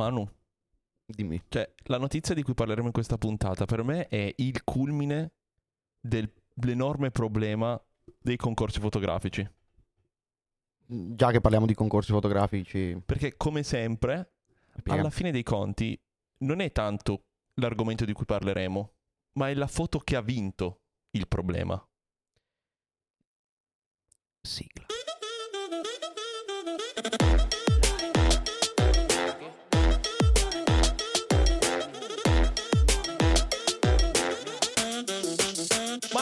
Manu, Dimmi. cioè, la notizia di cui parleremo in questa puntata per me è il culmine dell'enorme problema dei concorsi fotografici. Già che parliamo di concorsi fotografici, Perché, come sempre, spiega. alla fine dei conti, non è tanto l'argomento di cui parleremo, ma è la foto che ha vinto il problema. sigla.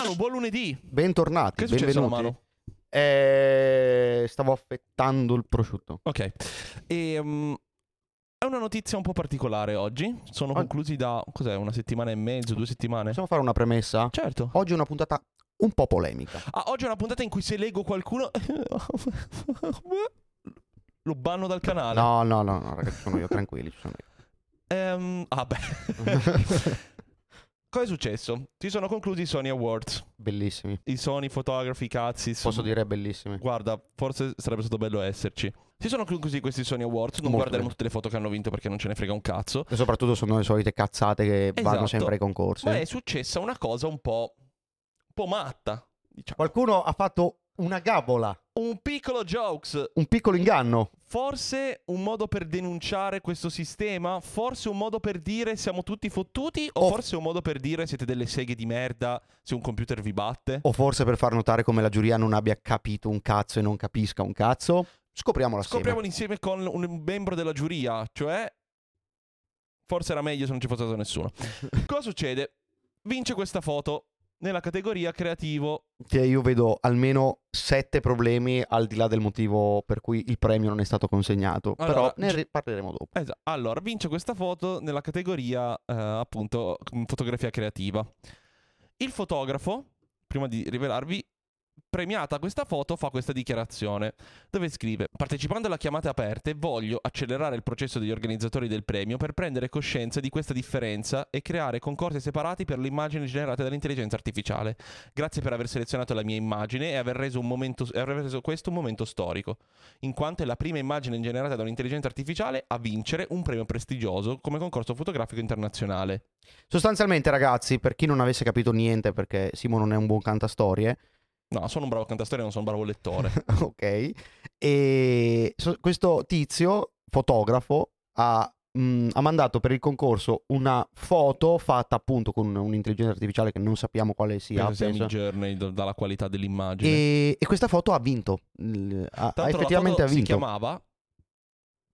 Manu, buon lunedì! Bentornati, Che è successo, benvenuti. Manu? Eh, stavo affettando il prosciutto. Ok. E, mm, è una notizia un po' particolare oggi. Sono Oggi- conclusi da, cos'è, una settimana e mezzo, due settimane? Possiamo fare una premessa? Certo. Oggi è una puntata un po' polemica. Ah, oggi è una puntata in cui se leggo qualcuno... Lo banno dal canale. No, no, no, no, ragazzi, sono io, tranquilli, sono io. Ehm, ah beh. Cosa è successo? Si sono conclusi i Sony Awards. Bellissimi. I Sony fotografi, cazzi. Posso sono- dire bellissimi. Guarda, forse sarebbe stato bello esserci. Si sono conclusi questi Sony Awards. Non Molto guarderemo bene. tutte le foto che hanno vinto perché non ce ne frega un cazzo. E soprattutto sono le solite cazzate che vanno Esatto. sempre ai concorsi. Ma è successa una cosa un po'. un po' matta. Diciamo. Qualcuno ha fatto una gabola, Un piccolo jokes. un piccolo inganno. Forse un modo per denunciare questo sistema? Forse un modo per dire siamo tutti fottuti? O Oh. forse un modo per dire siete delle seghe di merda se un computer vi batte? O forse per far notare come la giuria non abbia capito un cazzo e non capisca un cazzo. Scopriamolo assieme. Scopriamolo insieme con un membro della giuria, cioè... Forse era meglio se non ci fosse stato nessuno. Cosa succede? Vince questa foto nella categoria creativo. Che io vedo almeno sette problemi al di là del motivo per cui il premio non è stato consegnato. Allora, Però ne parleremo dopo. Esatto. Allora, vince questa foto nella categoria, eh, appunto, mm, fotografia creativa. Il fotografo, prima di rivelarvi, premiata questa foto, fa questa dichiarazione, dove scrive: Partecipando alle chiamate aperte, voglio accelerare il processo degli organizzatori del premio per prendere coscienza di questa differenza e creare concorsi separati per le immagini generate dall'intelligenza artificiale. Grazie per aver selezionato la mia immagine e aver reso, momento, aver reso questo un momento storico in quanto è la prima immagine generata da un'intelligenza artificiale a vincere un premio prestigioso come concorso fotografico internazionale. Sostanzialmente, ragazzi, per chi non avesse capito niente, perché Simo non è un buon cantastorie, No, sono un bravo cantastorie, non sono un bravo lettore. ok? E questo tizio, fotografo, ha, mh, ha mandato per il concorso una foto fatta appunto con un'intelligenza artificiale che non sappiamo quale sia. Penso penso. Midjourney d- dalla qualità dell'immagine. E, e questa foto ha vinto. Ha- l'altro effettivamente ha foto si vinto. chiamava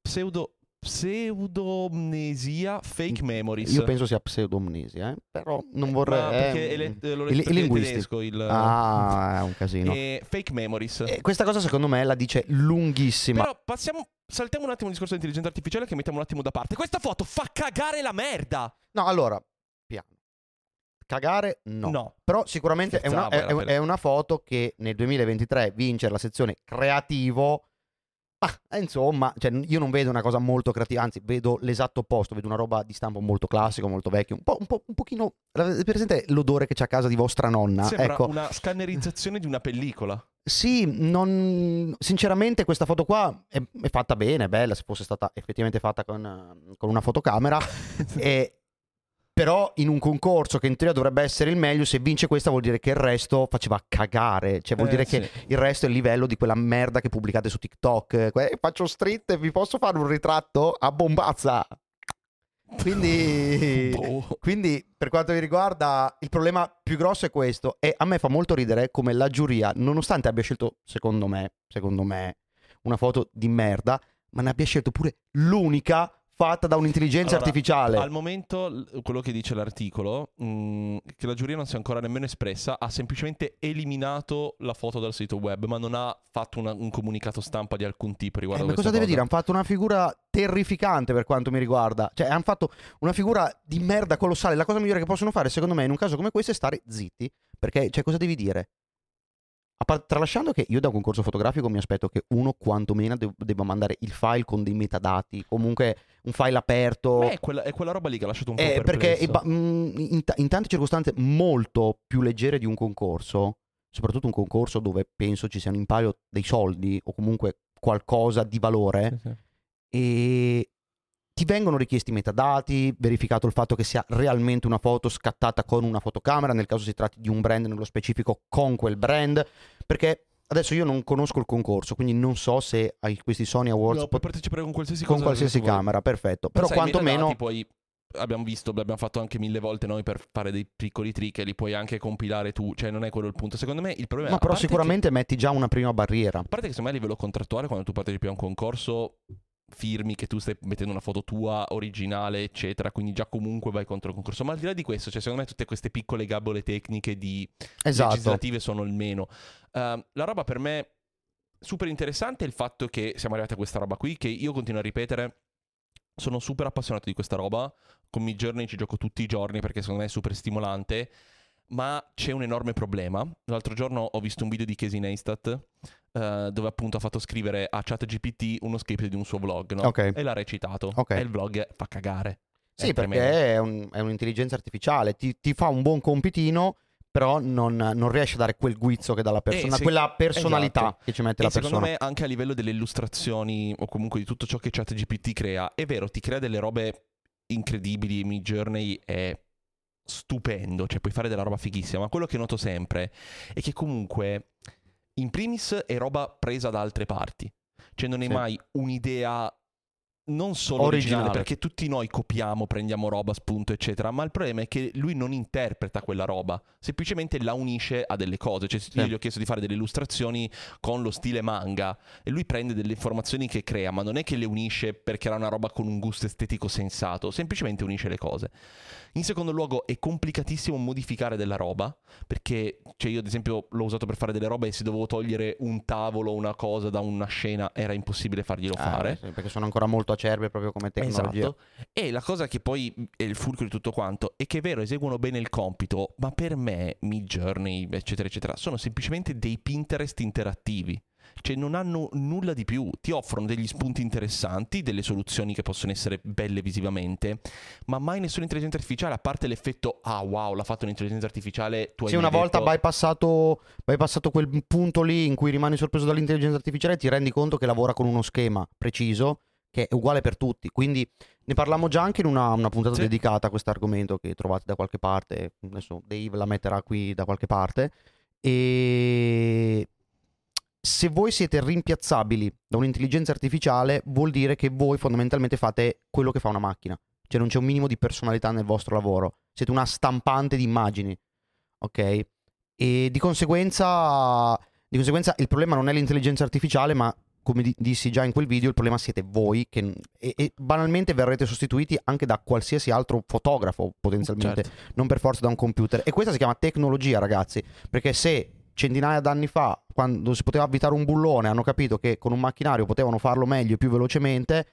pseudo, pseudomnesia fake memories. Io penso sia pseudomnesia, eh? però non vorrei... Ma eh, perché è le- eh, l'ho il- perché tedesco il Ah, è un casino. e fake memories. E questa cosa secondo me la dice lunghissima. Però passiamo saltiamo un attimo il discorso dell'intelligenza artificiale che mettiamo un attimo da parte. Questa foto fa cagare la merda. No, allora, piano. Cagare no. no. Però sicuramente è una, è- è una foto che nel 2023 vince la sezione creativo. Ma insomma, cioè, io non vedo una cosa molto creativa, anzi vedo l'esatto opposto, vedo una roba di stampo molto classico, molto vecchio, un, po', un, po', un pochino... Presente l'odore che c'è a casa di vostra nonna? Sembra ecco, una scannerizzazione di una pellicola. Sì, non... sinceramente questa foto qua è, è fatta bene, è bella, se fosse stata effettivamente fatta con, eh, con una fotocamera. e... Però in un concorso che in teoria dovrebbe essere il meglio, se vince questa vuol dire che il resto faceva cagare. Cioè vuol Eh, dire sì. che il resto è il livello di quella merda che pubblicate su TikTok. Que- faccio street e vi posso fare un ritratto a bombazza. Quindi... Boh. Quindi, per quanto mi riguarda, il problema più grosso è questo. E a me fa molto ridere come la giuria, nonostante abbia scelto, secondo me, secondo me, una foto di merda, ma ne abbia scelto pure l'unica fatta da un'intelligenza Allora, artificiale. Al momento, quello che dice l'articolo, mh, che la giuria non si è ancora nemmeno espressa, ha semplicemente eliminato la foto dal sito web, ma non ha fatto una- un comunicato stampa di alcun tipo Eh, riguardo ma questa cosa deve dire? Hanno fatto una figura terrificante per quanto mi riguarda. Cioè, hanno fatto una figura di merda colossale. La cosa migliore che possono fare, secondo me, in un caso come questo è stare zitti. Perché, cioè, cosa devi dire? Par- tralasciando che io da un concorso fotografico mi aspetto che uno quantomeno de- debba mandare il file con dei metadati, comunque un file aperto. Beh, è, quella, è quella roba lì che ha lasciato un po' Eh, perché ba- mh, in, ta- in tante circostanze molto più leggere di un concorso, soprattutto un concorso dove penso ci siano in palio dei soldi o comunque qualcosa di valore, Sì, sì. e ti vengono richiesti i metadati, verificato il fatto che sia realmente una foto scattata con una fotocamera, nel caso si tratti di un brand nello specifico con quel brand, perché adesso io non conosco il concorso, quindi non so se ai questi Sony Awards No, puoi partecipare con qualsiasi con qualsiasi che vuoi. camera, perfetto. Però Però sai, quantomeno poi abbiamo visto, l'abbiamo fatto anche mille volte noi per fare dei piccoli trick e li puoi anche compilare tu, cioè non è quello il punto. Secondo me il problema Ma a però sicuramente metti già una prima barriera. Che, a parte che secondo me a livello contrattuale quando tu partecipi a un concorso firmi che tu stai mettendo una foto tua originale, eccetera, quindi già comunque vai contro il concorso. Ma al di là di questo, cioè secondo me tutte queste piccole gabole tecniche di Esatto. legislative sono il meno. Ehm, la roba per me super interessante è il fatto che siamo arrivati a questa roba qui, che io continuo a ripetere. Sono super appassionato di questa roba. Con Midjourney ci gioco tutti i giorni perché secondo me è super stimolante. Ma c'è un enorme problema. L'altro giorno ho visto un video di Casey Neistat eh, dove appunto ha fatto scrivere a ChatGPT uno script di un suo vlog, no? Ok. E l'ha recitato. Ok. E il vlog fa cagare. Sì, È perché è, un- è un'intelligenza artificiale, ti, ti fa un buon compitino, però non, non riesce a dare quel guizzo che dà la persona, Eh, sì, quella personalità esatto. che ci mette E la secondo persona. me anche a livello delle illustrazioni o comunque di tutto ciò che ChatGPT crea, è vero, ti crea delle robe incredibili, Midjourney è stupendo, cioè puoi fare della roba fighissima, ma quello che noto sempre è che comunque in primis è roba presa da altre parti, cioè non è Sì. mai un'idea non solo originale, Originale. perché tutti noi copiamo, prendiamo roba, spunto, eccetera, ma il problema è che lui non interpreta quella roba, semplicemente la unisce a delle cose. Cioè, io Sì. gli ho chiesto di fare delle illustrazioni con lo stile manga e lui prende delle informazioni che crea, ma non è che le unisce perché era una roba con un gusto estetico sensato, semplicemente unisce le cose. In secondo luogo è complicatissimo modificare della roba, perché cioè io ad esempio l'ho usato per fare delle robe e se dovevo togliere un tavolo o una cosa da una scena era impossibile farglielo Eh, fare. sì, perché sono ancora molto acerbe proprio come tecnologia. Esatto. E la cosa che poi è il fulcro di tutto quanto è che è vero, eseguono bene il compito, ma per me Midjourney, eccetera, eccetera, sono semplicemente dei Pinterest interattivi. Cioè non hanno nulla di più, ti offrono degli spunti interessanti, delle soluzioni che possono essere belle visivamente, ma mai nessuna intelligenza artificiale, a parte l'effetto ah wow, l'ha fatto un'intelligenza artificiale, tu hai Sì, una mai volta detto- bypassato, bypassato quel punto lì in cui rimani sorpreso dall'intelligenza artificiale, ti rendi conto che lavora con uno schema preciso che è uguale per tutti. Quindi ne parlammo già anche in una, una puntata Sì. dedicata a questo argomento che trovate da qualche parte. Adesso Dave la metterà qui da qualche parte. E se voi siete rimpiazzabili da un'intelligenza artificiale, vuol dire che voi fondamentalmente fate quello che fa una macchina. Cioè non c'è un minimo di personalità nel vostro lavoro. Siete una stampante di immagini. Ok? E di conseguenza, di conseguenza il problema non è l'intelligenza artificiale, ma come di- dissi già in quel video, il problema siete voi che, e, e banalmente verrete sostituiti anche da qualsiasi altro fotografo potenzialmente, Certo. non per forza da un computer. E questa si chiama tecnologia, ragazzi, perché se centinaia d'anni fa, quando si poteva avvitare un bullone, hanno capito che con un macchinario potevano farlo meglio e più velocemente,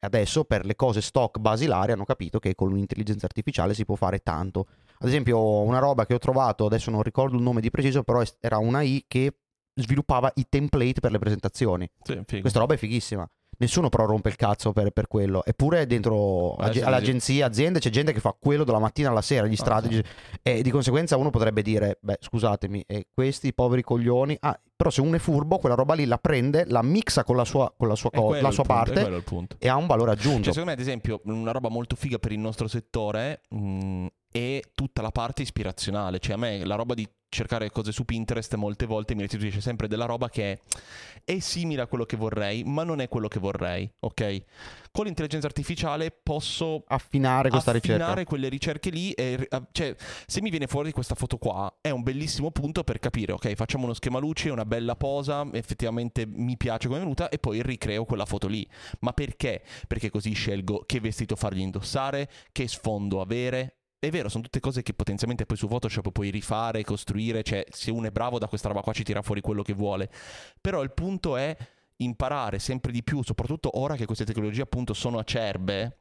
adesso per le cose stock basilari hanno capito che con un'intelligenza artificiale si può fare tanto. Ad esempio, una roba che ho trovato, adesso non ricordo il nome di preciso, però era una I che sviluppava i template per le presentazioni. Sì. Questa roba è fighissima. Nessuno però rompe il cazzo per, per quello. Eppure dentro Ah, ag- all'agenzia, aziende, c'è gente che fa quello dalla mattina alla sera, gli Ah, strategy. E di conseguenza uno potrebbe dire, beh scusatemi, e questi poveri coglioni... Ah, però se uno è furbo, quella roba lì la prende, la mixa con la sua, con la sua, co- la sua punto, parte e ha un valore aggiunto. Cioè, secondo me, ad esempio, una roba molto figa per il nostro settore mh, è tutta la parte ispirazionale. Cioè, a me la roba di cercare cose su Pinterest molte volte mi restituisce sempre della roba che è, è simile a quello che vorrei, ma non è quello che vorrei, ok? Con l'intelligenza artificiale posso Affinare questa affinare ricerca. quelle ricerche lì e, eh, cioè se mi viene fuori questa foto qua è un bellissimo punto per capire ok facciamo uno schema luce una bella posa effettivamente mi piace come è venuta e poi ricreo quella foto lì ma perché? perché così scelgo che vestito fargli indossare che sfondo avere è vero, sono tutte cose che potenzialmente poi su Photoshop puoi rifare, costruire, cioè se uno è bravo da questa roba qua ci tira fuori quello che vuole. Però il punto è imparare sempre di più, soprattutto ora che queste tecnologie appunto sono acerbe,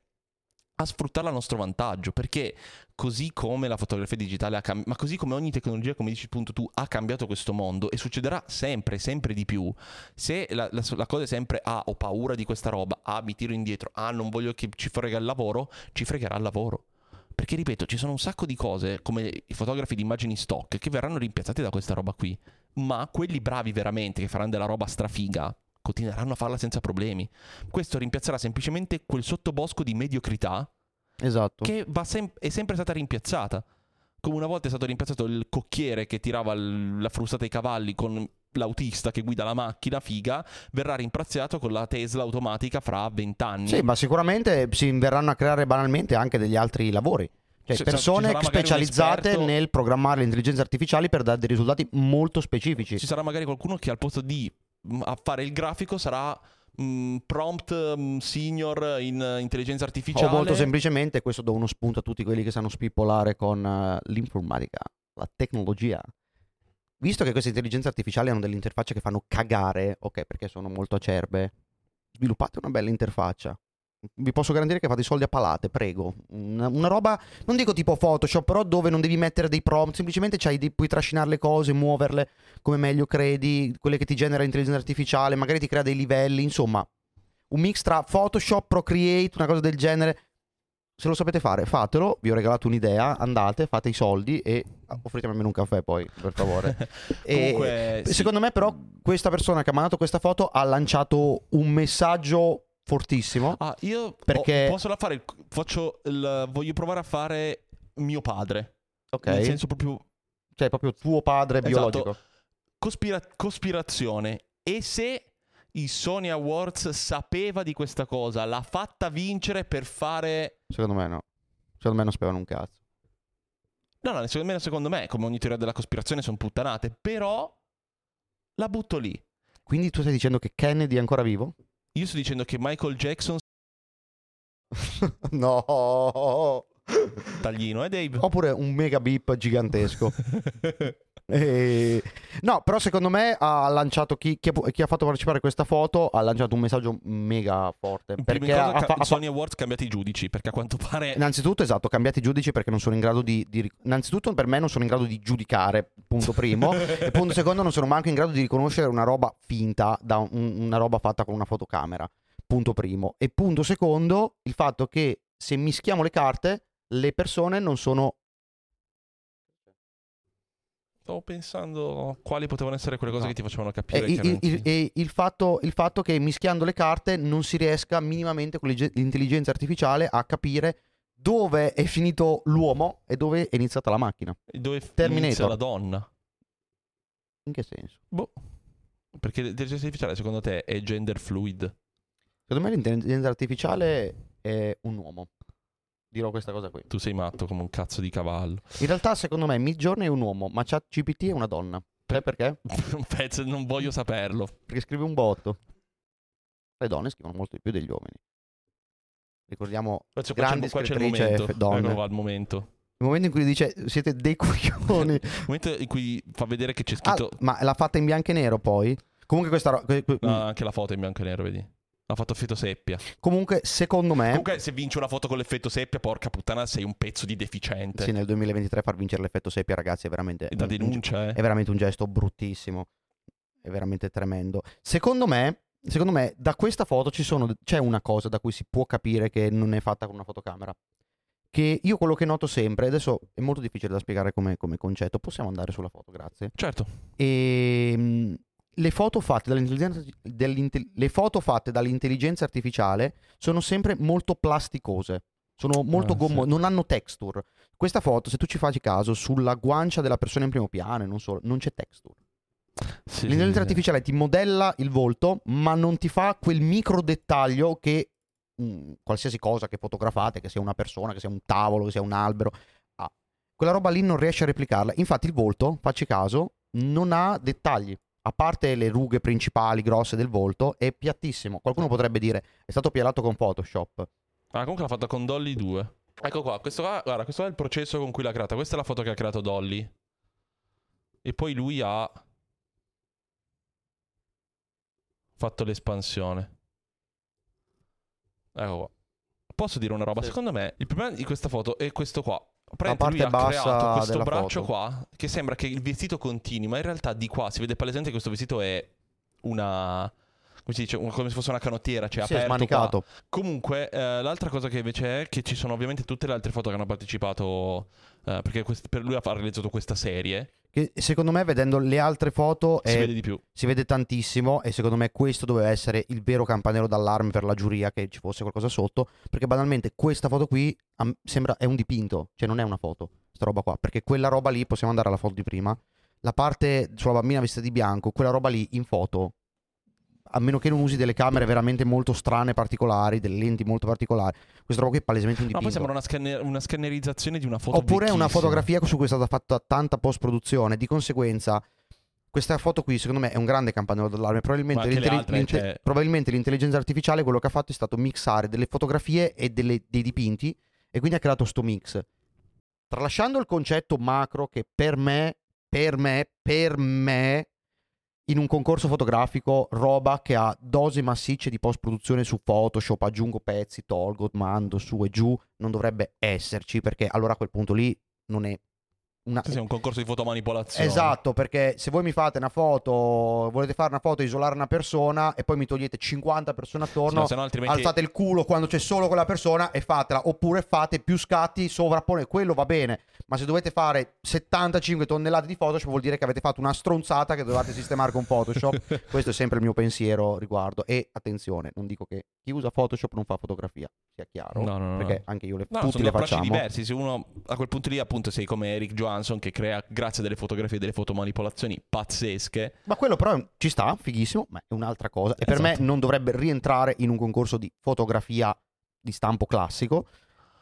a sfruttarla a nostro vantaggio, perché così come la fotografia digitale ha cambiato, ma così come ogni tecnologia, come dici appunto tu, ha cambiato questo mondo e succederà sempre, sempre di più, se la, la- la cosa è sempre ah, ho paura di questa roba, ah, mi tiro indietro, ah, non voglio che ci frega il lavoro, ci fregherà il lavoro. Perché ripeto, ci sono un sacco di cose, come i fotografi di immagini stock, che verranno rimpiazzati da questa roba qui. Ma quelli bravi veramente, che faranno della roba strafiga, continueranno a farla senza problemi. Questo rimpiazzerà semplicemente quel sottobosco di mediocrità Esatto. che va sem- è sempre stata rimpiazzata. Come una volta è stato rimpiazzato il cocchiere che tirava l- la frustata ai cavalli con l'autista che guida la macchina, figa, verrà rimpiazzato con la Tesla automatica fra vent'anni. Sì, ma sicuramente si verranno a creare banalmente anche degli altri lavori. Cioè, Ci- ci persone specializzate nel programmare le intelligenze artificiali per dare dei risultati molto specifici. Ci sarà magari qualcuno che al posto di mh, a fare il grafico sarà mh, prompt mh, senior in eh, intelligenza artificiale. O molto semplicemente, questo do uno spunto a tutti quelli che sanno spippolare con eh, l'informatica, la tecnologia. Visto che queste intelligenze artificiali hanno delle interfacce che fanno cagare, ok, perché sono molto acerbe, sviluppate una bella interfaccia. Vi posso garantire che fate i soldi a palate, prego. Una, una roba, non dico tipo Photoshop, però dove non devi mettere dei prompt, semplicemente dei- puoi trascinare le cose, muoverle come meglio credi, quelle che ti genera l'intelligenza artificiale, magari ti crea dei livelli, insomma, un mix tra Photoshop, Procreate, una cosa del genere. Se lo sapete fare, fatelo. Vi ho regalato un'idea. Andate, fate i soldi e offritemi almeno un caffè poi, per favore. E Comunque, sì. Secondo me, però, questa persona che ha mandato questa foto ha lanciato un messaggio fortissimo. Ah, io Perché- posso la fare. il- Faccio il, voglio provare a fare mio padre. Ok. Nel senso proprio Cioè, proprio tuo padre Esatto. biologico. cospira- cospirazione. E se i Sony Awards sapeva di questa cosa, l'ha fatta vincere per fare. Secondo me, no. Secondo me non sapevano un cazzo. No, no, secondo me, secondo me, come ogni teoria della cospirazione, sono puttanate. Però la butto lì. Quindi tu stai dicendo che Kennedy è ancora vivo? Io sto dicendo che Michael Jackson. no. Taglino, eh, Dave? Oppure un mega beep gigantesco. Eh, No, però secondo me ha lanciato chi, chi ha, chi ha fatto partecipare questa foto ha lanciato un messaggio mega forte. In Perché prima cosa, ha, ca- ha Sony Awards cambiati i giudici, perché a quanto pare... Innanzitutto, esatto, cambiati i giudici perché non sono in grado di, di Innanzitutto, per me non sono in grado di giudicare, punto primo. e punto secondo, non sono manco in grado di riconoscere una roba finta da un- una roba fatta con una fotocamera. Punto primo. E punto secondo, il fatto che se mischiamo le carte, le persone non sono Stavo pensando quali potevano essere quelle cose No. che ti facevano E capire Eh, il, il- e il fatto, il fatto che mischiando le carte non si riesca minimamente con l'ige- l'intelligenza artificiale a capire dove è finito l'uomo e dove è iniziata la macchina. Dove f- Terminator. inizia la donna? In che senso? Boh. Perché l'intelligenza artificiale secondo te è gender fluid? Secondo me l'intelligenza artificiale è un uomo. Dirò questa cosa qui. Tu sei matto come un cazzo di cavallo. In realtà, secondo me, Midjourney è un uomo, ma ChatGPT è una donna. Sai perché? Un pezzo, non voglio saperlo. Perché scrive un botto. Le donne scrivono molto di più degli uomini. Ricordiamo Adesso qua c'è, Grandi qua c'è il momento. donne. Qua, il momento. il momento in cui dice siete dei coglioni. Il momento in cui fa vedere che c'è Ah, scritto... ma l'ha fatta in bianco e nero poi? Comunque questa ro- que- que- No, anche la foto è in bianco e nero, vedi? Ha fatto effetto seppia. Comunque, secondo me, Comunque, se vinci una foto con l'effetto seppia, porca puttana, sei un pezzo di deficiente. sì, nel 2023 far vincere l'effetto seppia, ragazzi, è veramente E da un- un- denuncia, eh. è veramente un gesto bruttissimo. È veramente tremendo. Secondo me, secondo me, da questa foto ci sono, c'è una cosa da cui si può capire che non è fatta con una fotocamera. Che io quello che noto sempre, adesso è molto difficile da spiegare come, come concetto. Possiamo andare sulla foto, grazie. Certo. E mh, le foto fatte dall'intelligenza, dell'intel- le foto fatte dall'intelligenza artificiale sono sempre molto plasticose. Sono molto Ah, gommo, sì. non hanno texture. Questa foto, se tu ci fai caso, sulla guancia della persona in primo piano, e non solo, non c'è texture. Sì, L'intelligenza sì, artificiale ti modella il volto, ma non ti fa quel micro dettaglio che mm, qualsiasi cosa che fotografate, che sia una persona, che sia un tavolo, che sia un albero, ha. Quella roba lì non riesce a replicarla. Infatti il volto, facci caso, non ha dettagli. A parte le rughe principali grosse del volto, è piattissimo. Qualcuno potrebbe dire è stato pialato con Photoshop. Ah, comunque l'ha fatta con Dolly 2. Ecco qua, questo qua, guarda, questo è il processo con cui l'ha creata. Questa è la foto che ha creato Dolly. E poi lui ha fatto l'espansione. Ecco qua. Posso dire una roba? Sì. Secondo me il problema di questa foto è questo qua. La parte bassa creato questo braccio foto. qua che sembra che il vestito continui, ma in realtà di qua si vede palesemente che questo vestito è una come si dice, un- come se fosse una canottiera, cioè è aperto qua. smanicato. Comunque, eh, l'altra cosa che invece è che ci sono ovviamente tutte le altre foto che hanno partecipato. eh, perché quest- per lui ha realizzato questa serie. Che secondo me, vedendo le altre foto, Si è- vede di più. si vede tantissimo. E secondo me, questo doveva essere il vero campanello d'allarme per la giuria che ci fosse qualcosa sotto. Perché banalmente, questa foto qui a m- sembra è un dipinto, cioè non è una foto. Sta roba qua. Perché quella roba lì, possiamo andare alla foto di prima. La parte sulla bambina vestita di bianco, quella roba lì in foto. A meno che non usi delle camere veramente molto strane, particolari, delle lenti molto particolari. Questa roba qui è palesemente un No, dipinto. poi sembra una, scanner- una scannerizzazione di una foto. Oppure è una fotografia su cui è stata fatta tanta post-produzione. Di conseguenza, questa foto qui, secondo me, è un grande campanello d'allarme. Probabilmente, l'intelli- altre, l'inte- cioè- probabilmente l'intelligenza artificiale quello che ha fatto è stato mixare delle fotografie e delle- dei dipinti e quindi ha creato sto mix. Tralasciando il concetto macro che per me, per me, per me, in un concorso fotografico, roba che ha dosi massicce di post-produzione su Photoshop, aggiungo pezzi, tolgo, mando su e giù, non dovrebbe esserci perché allora a quel punto lì non è una... Sì, un concorso di fotomanipolazione. Esatto, perché se voi mi fate una foto, volete fare una foto e isolare una persona e poi mi togliete 50 persone attorno, No, no altrimenti. alzate il culo quando c'è solo quella persona e fatela, oppure fate più scatti, sovrappone, quello va bene, ma se dovete fare 75 tonnellate di Photoshop vuol dire che avete fatto una stronzata che dovete sistemare con Photoshop. Questo è sempre il mio pensiero riguardo. E attenzione, non dico che chi usa Photoshop non fa fotografia, sia chiaro, No, no, no, perché anche io le, No, tutti sono le approcci facciamo. diversi. Se uno a quel punto lì, appunto, sei come Eric Johansson che crea, grazie a delle fotografie e delle fotomanipolazioni pazzesche. Ma quello però ci sta, fighissimo, ma è un'altra cosa. E per Esatto. me non dovrebbe rientrare in un concorso di fotografia di stampo classico.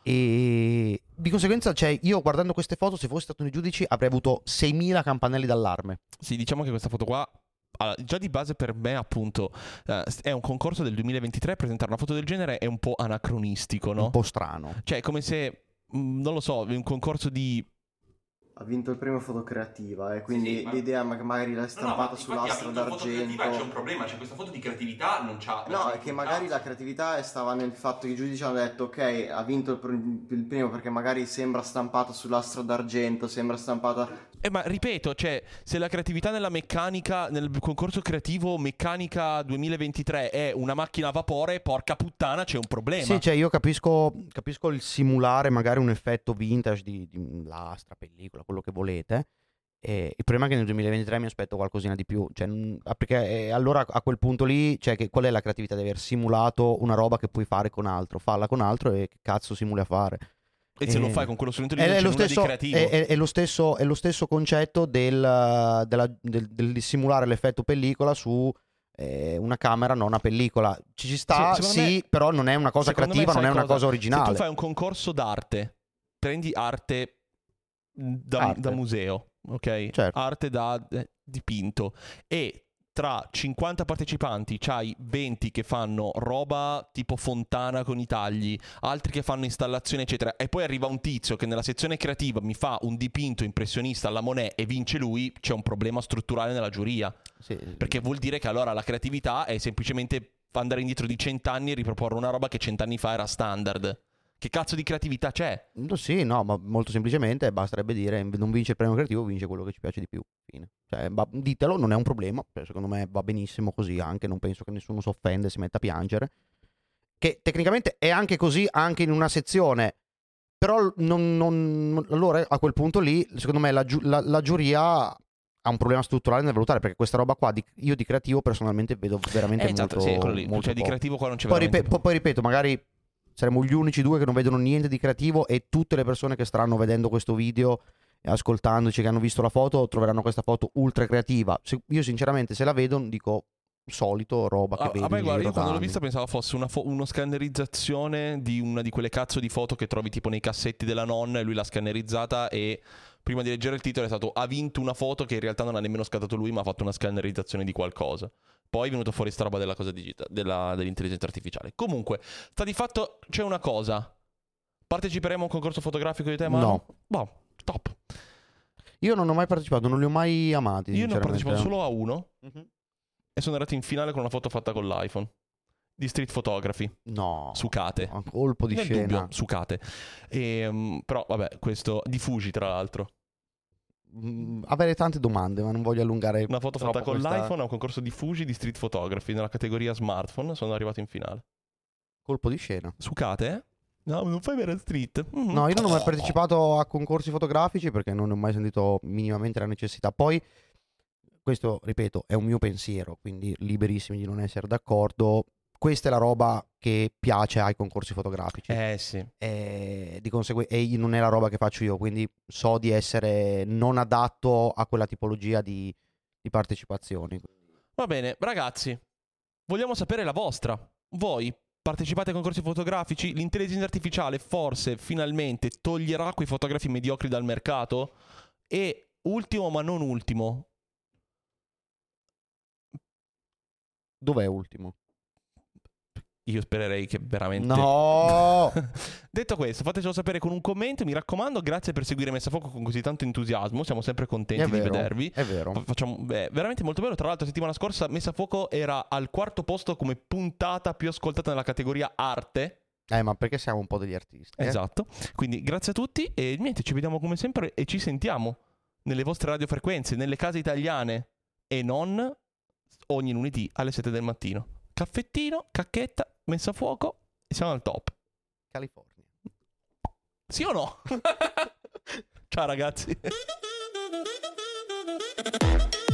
E di conseguenza, cioè, io guardando queste foto, se fossi stato nei giudici, avrei avuto 6.000 campanelli d'allarme. Sì, diciamo che questa foto qua. allora, già di base per me, appunto, eh, è un concorso del 2023. Presentare una foto del genere è un po' anacronistico, no? Un po' strano. Cioè, è come se. mh, Non lo so, un concorso di. Ha vinto il premio fotocreativa e quindi Sì, ma- l'idea ma- magari l'ha stampata sull'astro d'argento. problema, c'è questa foto di creatività, non c'ha. No, è che magari la creatività stava nel fatto che i giudici hanno detto ok, ha vinto il, pr- il primo perché magari sembra stampato sull'astro d'argento, sembra stampata... Eh, ma ripeto, cioè, se la creatività nella meccanica, nel concorso creativo meccanica 2023 è una macchina a vapore, porca puttana, c'è un problema. Sì, cioè, io capisco, capisco il simulare magari un effetto vintage di, di lastra, pellicola, quello che volete. E il problema è che nel 2023 mi aspetto qualcosina di più. Cioè, ah, perché eh, allora a quel punto lì, cioè, che, qual è la creatività di aver simulato una roba che puoi fare con altro? Falla con altro e che cazzo simuli a fare? E se lo eh, fai con quello strumento lì, È, è lo stesso, è, è- lo stesso, è lo stesso concetto del, della- del- del simulare l'effetto pellicola su eh, una camera, non una pellicola. Ci ci sta, Se- sì, me- però non è una cosa creativa, non è una cosa Se originale. tu fai un concorso d'arte, prendi arte da, Arte. da museo, ok? Certo. Arte da eh, dipinto e tra 50 partecipanti c'hai 20 che fanno roba tipo fontana con i tagli, altri che fanno installazione eccetera e poi arriva un tizio che nella sezione creativa mi fa un dipinto impressionista alla Monet e vince lui, c'è un problema strutturale nella giuria, Sì. perché vuol dire che allora la creatività è semplicemente andare indietro di cent'anni e riproporre una roba che cent'anni fa era standard. Che cazzo di creatività c'è? No, Sì, no, ma molto semplicemente basterebbe dire non vince il premio creativo, vince quello che ci piace di più. Fine. Cioè, ditelo, non è un problema. cioè, Secondo me va benissimo così anche. Non penso che nessuno si offende, si metta a piangere. Che tecnicamente è anche così anche in una sezione. Però non, non- allora a quel punto lì, secondo me, la, la- la giuria ha un problema strutturale nel valutare. Perché questa roba qua, di- io di creativo personalmente vedo veramente Eh, esatto, molto, sì, molto Cioè, di creativo qua non c'è Poi, veramente ripe- poi- ripeto, magari saremo gli unici due che non vedono niente di creativo e tutte le persone che staranno vedendo questo video e ascoltandoci, che hanno visto la foto, troveranno questa foto ultra creativa. Se- io sinceramente se la vedo dico solito roba che Ah, vedi vabbè, guarda, io quando l'ho vista pensavo fosse una fo- uno scannerizzazione di una di quelle cazzo di foto che trovi tipo nei cassetti della nonna e lui l'ha scannerizzata e prima di leggere il titolo è stato ha vinto una foto che in realtà non ha nemmeno scattato lui ma ha fatto una scannerizzazione di qualcosa. Poi è venuto fuori sta roba della cosa digitale, della- dell'intelligenza artificiale. Comunque, sta di fatto c'è una cosa. Parteciperemo a un concorso fotografico di te, Manu? No. Boh, top. Io non ho mai partecipato, non li ho mai amati. Io ne ho partecipato solo a uno Mhm. e sono andato in finale con una foto fatta con l'iPhone. Di street photography. No. Sucate. A colpo di Nel scena. dubbio, sucate. Ehm, però vabbè, questo di Fuji tra l'altro. mm, avere tante domande, ma non voglio allungare. Una foto fatta con questa- l'iPhone a un concorso di Fuji di street photography nella categoria smartphone. Sono arrivato in finale. Colpo di scena. Sucate, eh? No, non fai vedere street. Mhm. No, io non ho mai partecipato a concorsi fotografici perché non ne ho mai sentito minimamente la necessità. Poi, questo, ripeto, è un mio pensiero, quindi liberissimi di non essere d'accordo. Questa è la roba che piace ai concorsi fotografici. Eh sì. E di conseguenza e non è la roba che faccio io, quindi so di essere non adatto a quella tipologia di, di partecipazioni. Va bene, ragazzi, vogliamo sapere la vostra. Voi partecipate ai concorsi fotografici? L'intelligenza artificiale forse finalmente toglierà quei fotografi mediocri dal mercato? E ultimo ma non ultimo, Dov'è ultimo? Io spererei che veramente... No! Detto questo, fatecelo sapere con un commento, mi raccomando, grazie per seguire Messa a Fuoco con così tanto entusiasmo, siamo sempre contenti È di vero, vedervi. È vero. Fa- Facciamo, beh, veramente molto bello. Tra l'altro, la settimana scorsa Messa a Fuoco era al quarto posto come puntata più ascoltata nella categoria arte. Eh, ma perché siamo un po' degli artisti? eh? Esatto. Quindi grazie a tutti e niente, ci vediamo come sempre e ci sentiamo nelle vostre radiofrequenze, nelle case italiane e non ogni lunedì alle 7 del mattino. Caffettino, cacchetta, messa a fuoco e siamo al top. California. Sì o no? Ciao ragazzi.